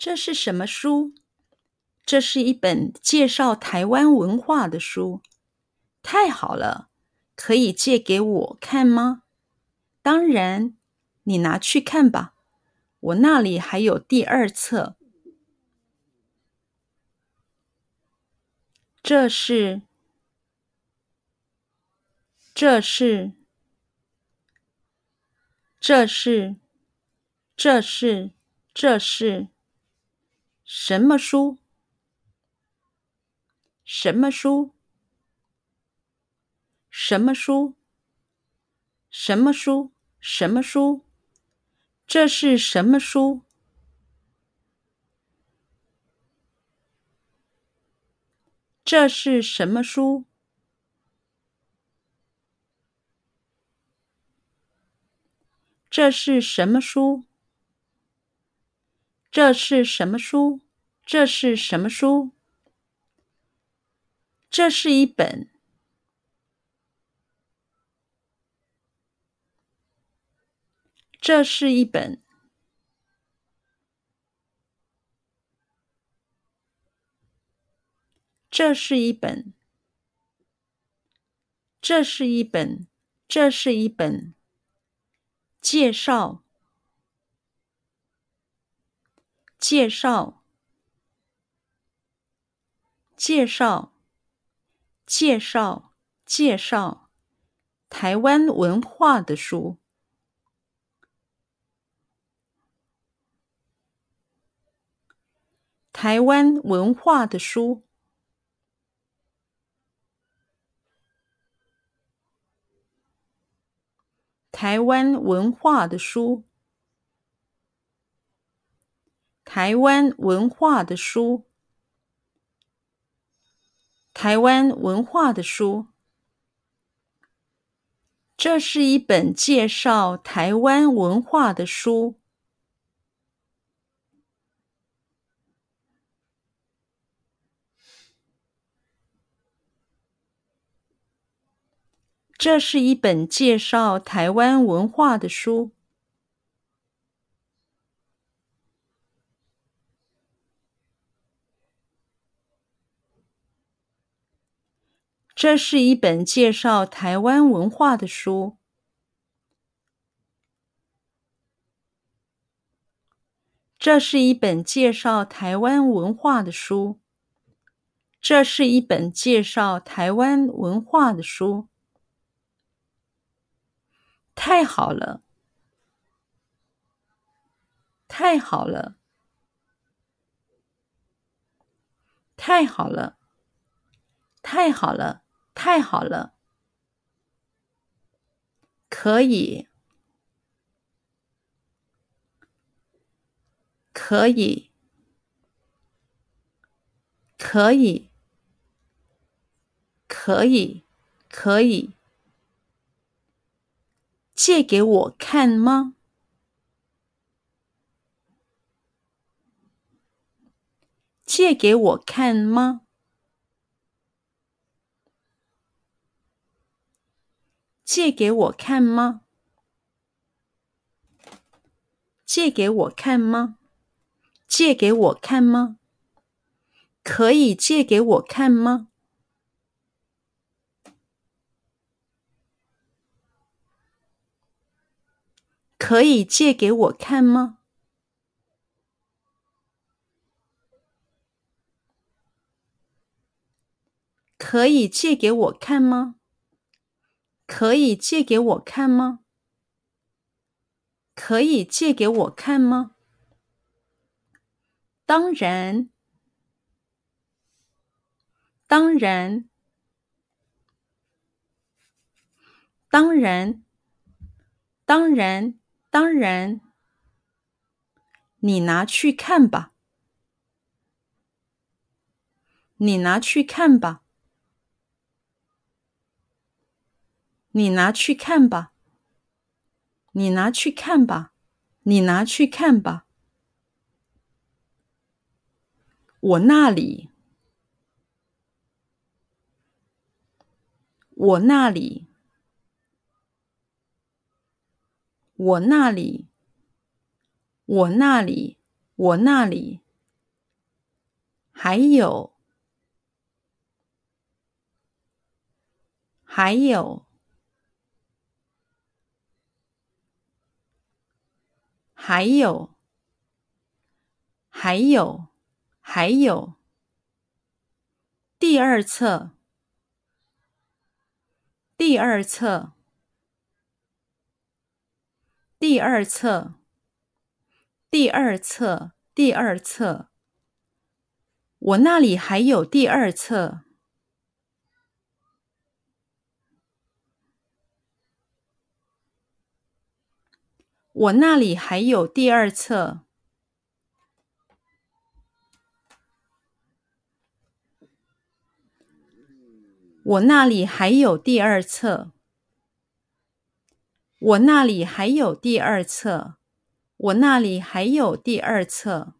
这是什么书？这是一本介绍台湾文化的书。太好了，可以借给我看吗？当然，你拿去看吧。我那里还有第二册。这是，这是，这是，这是，这是什么书？什么书？什么书？什么书？什么书？这是什么书？这是什么书？这是什么书？这是什么书？这是什么书？这是一本。这是一本。这是一本。这是一本。这是一本。介绍。介绍。介绍。介绍。介绍。台湾文化的书。台湾文化的书。台湾文化的书。台湾文化的书。台湾文化的书。这是一本介绍台湾文化的书。这是一本介绍台湾文化的书。这是一本介绍台湾文化的书。这是一本介绍台湾文化的书。这是一本介绍台湾文化的书。太好了！太好了！太好了！太好了！太好了！可以！可以！可以！可以！可以！借给我看吗？借给我看吗？借给我看吗？借给我看吗？借给我看吗？可以借给我看吗？可以借给我看吗？可以借给我看吗？可以借给我看吗？可以借给我看吗？当然，当然，当然，当然。当然，你拿去看吧。你拿去看吧。你拿去看吧。你拿去看吧。你拿去看吧。我那里。我那里。我那里，我那里，我那里，还有，还有，还有，还有，还有。第二册，第二册，第二册，第二册，第二册。我那里还有第二册。我那里还有第二册。我那里还有第二册。我那里还有第二册。我那里还有第二册。